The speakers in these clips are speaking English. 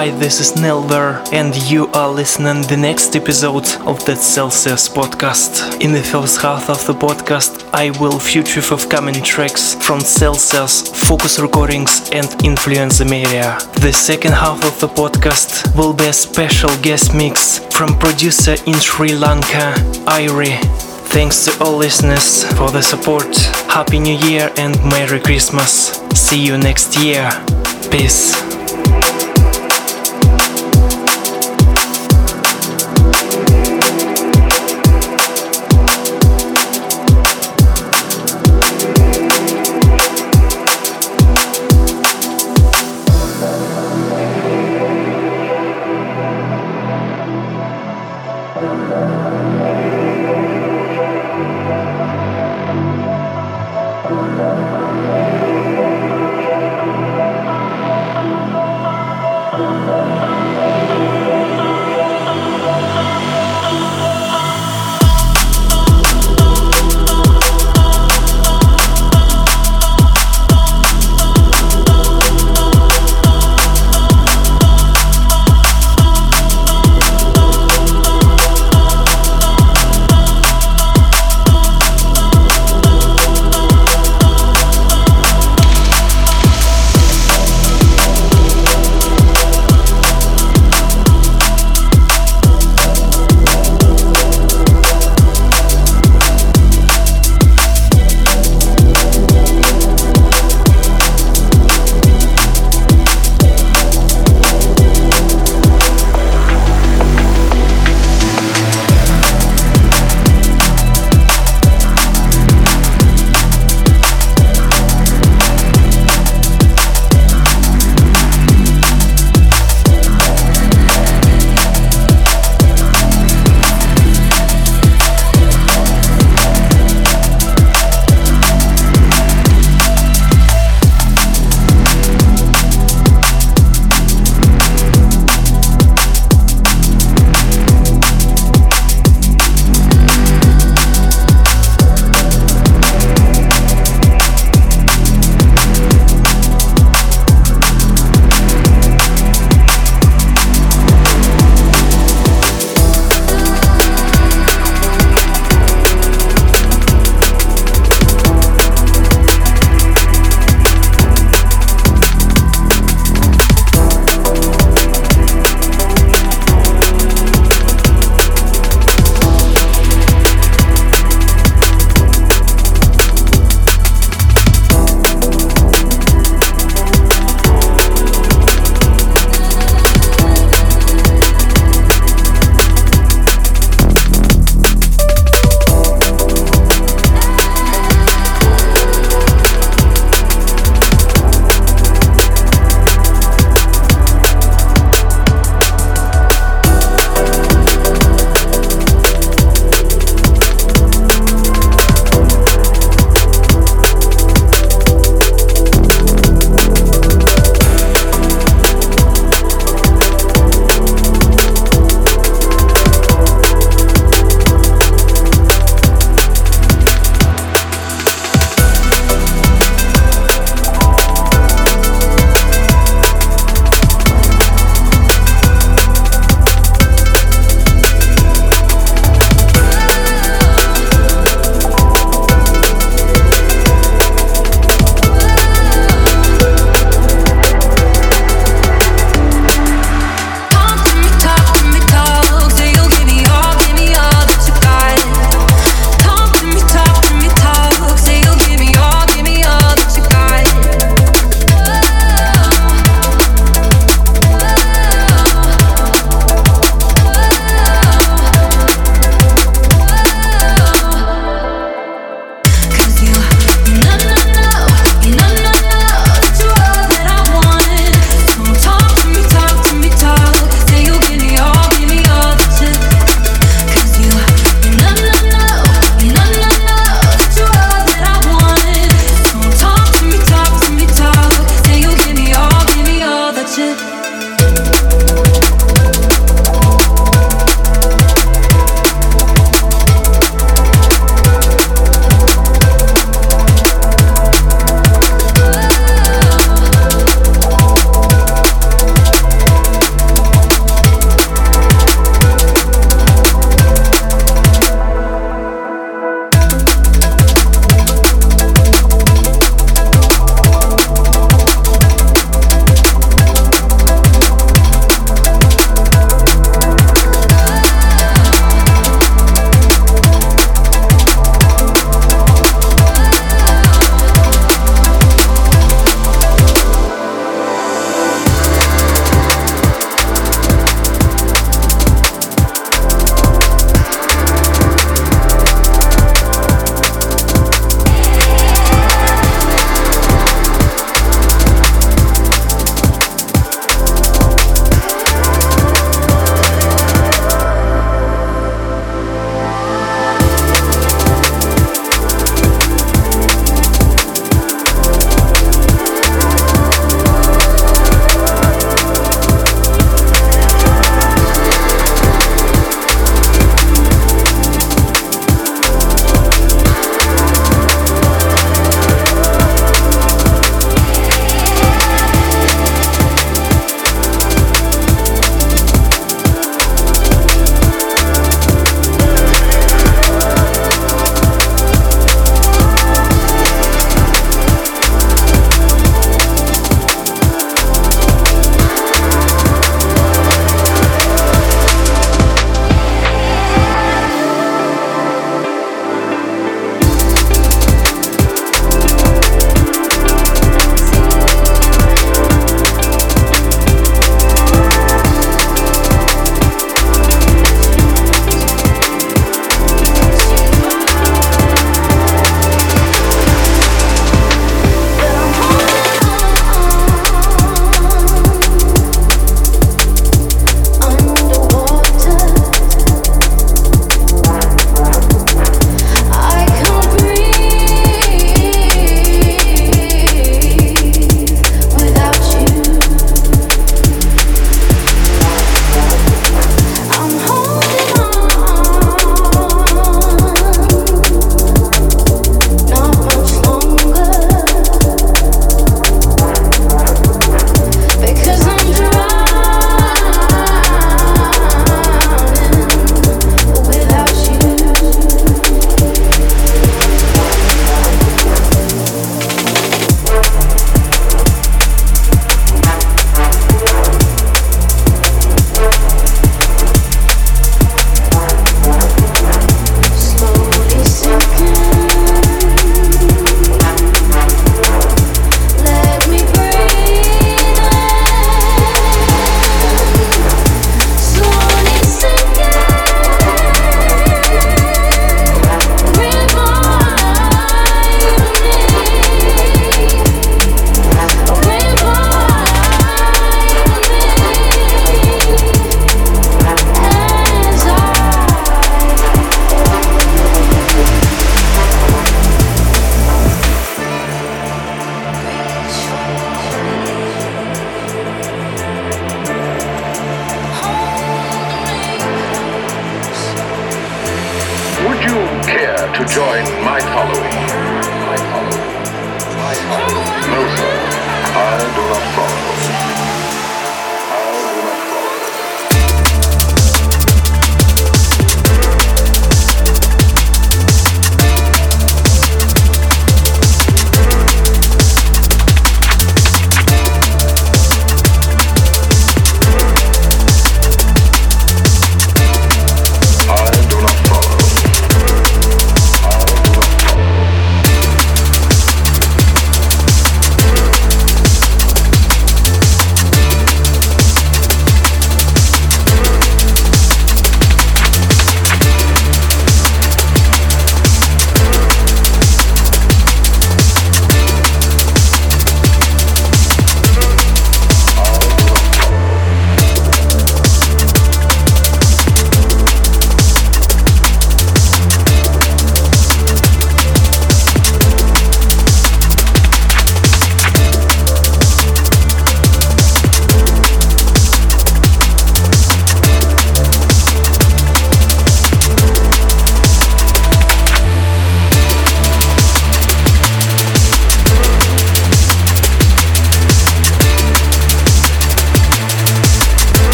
Hi, this is Nelver, and you are listening the next episode of the Celsius podcast. In the first half of the podcast, I will feature forthcoming tracks from Celsius, Focus Recordings, and Influenza Media. The second half of the podcast will be a special guest mix from producer in Sri Lanka, Irie. Thanks to all listeners for the support. Happy New Year and Merry Christmas. See you next year. Peace.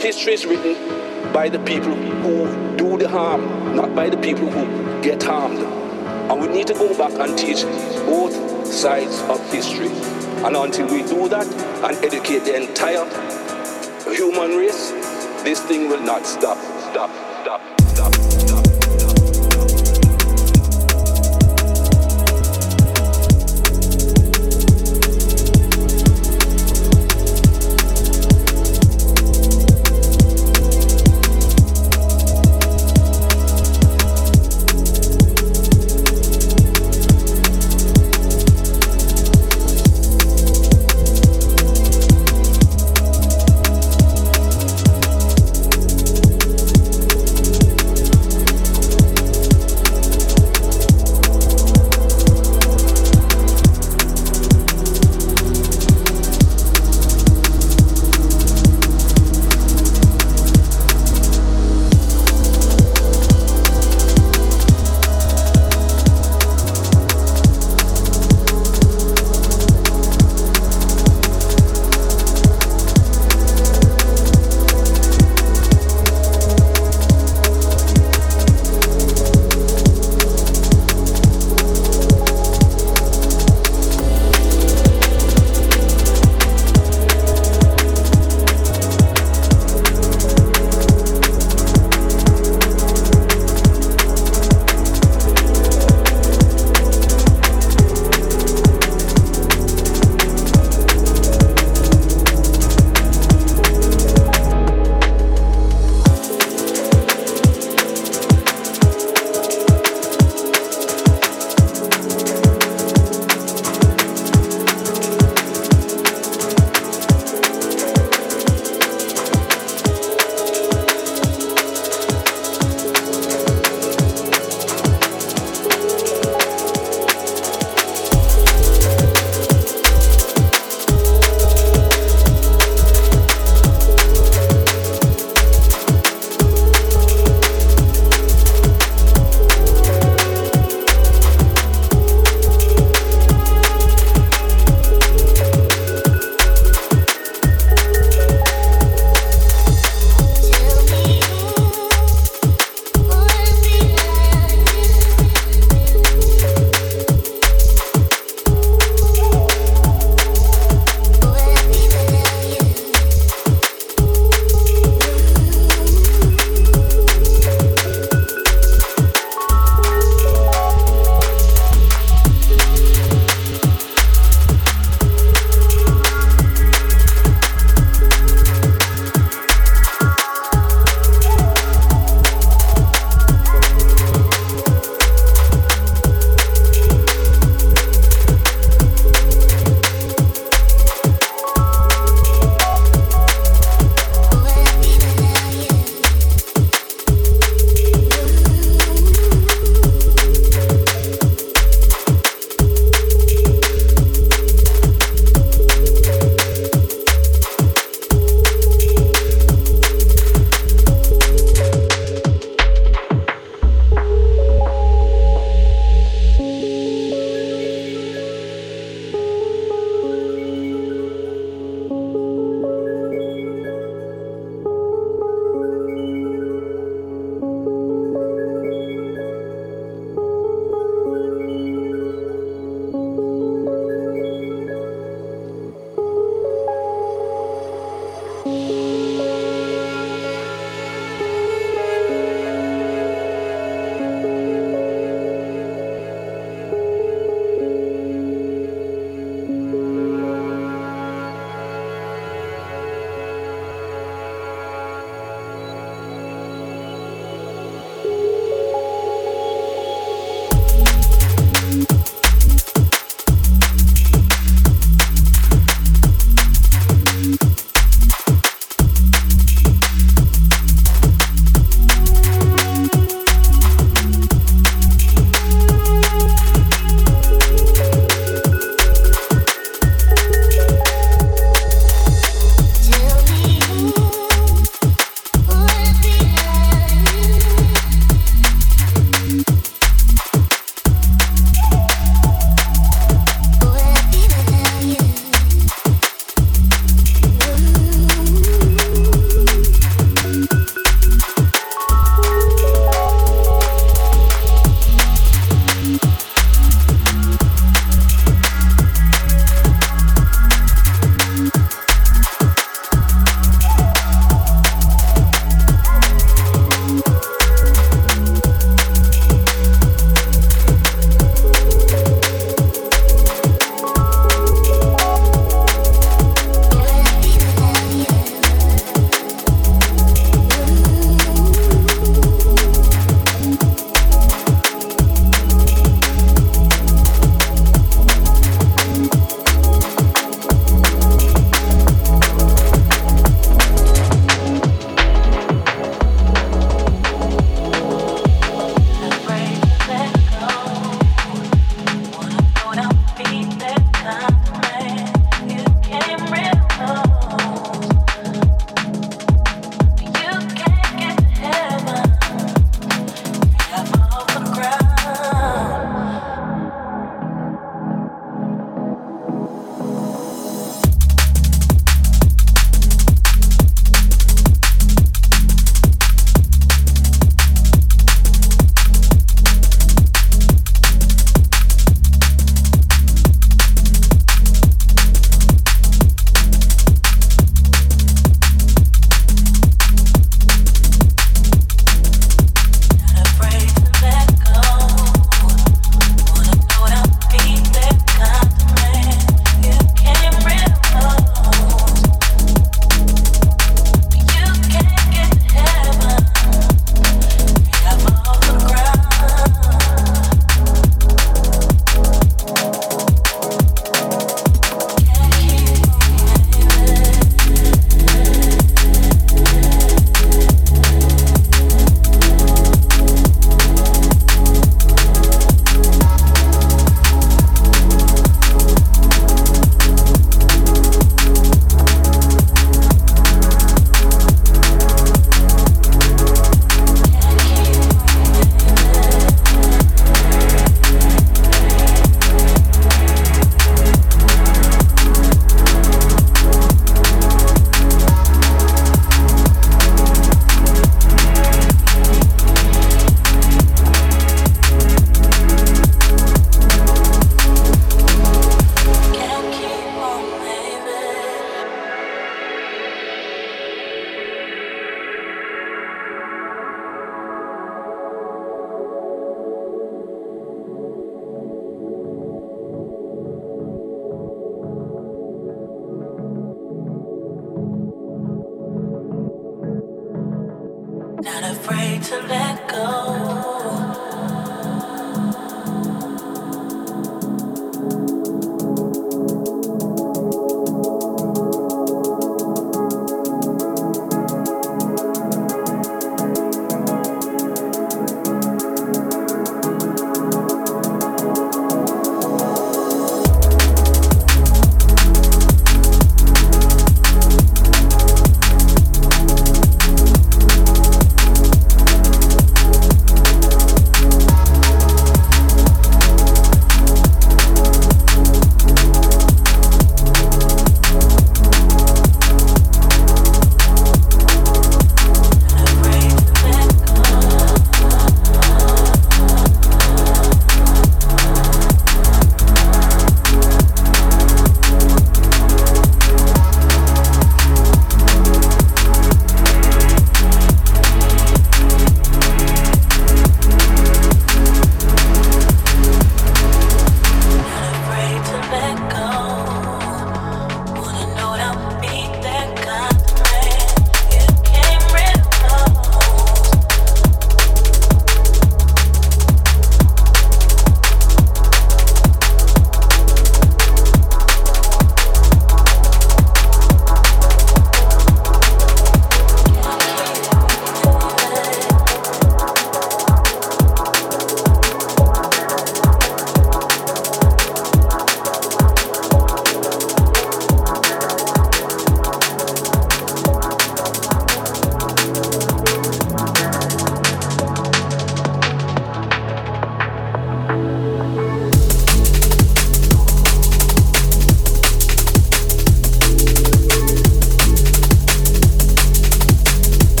History is written by the people who do the harm, not by the people who get harmed. And we need to go back and teach both sides of history. And until we do that and educate the entire human race, this thing will not. Stop.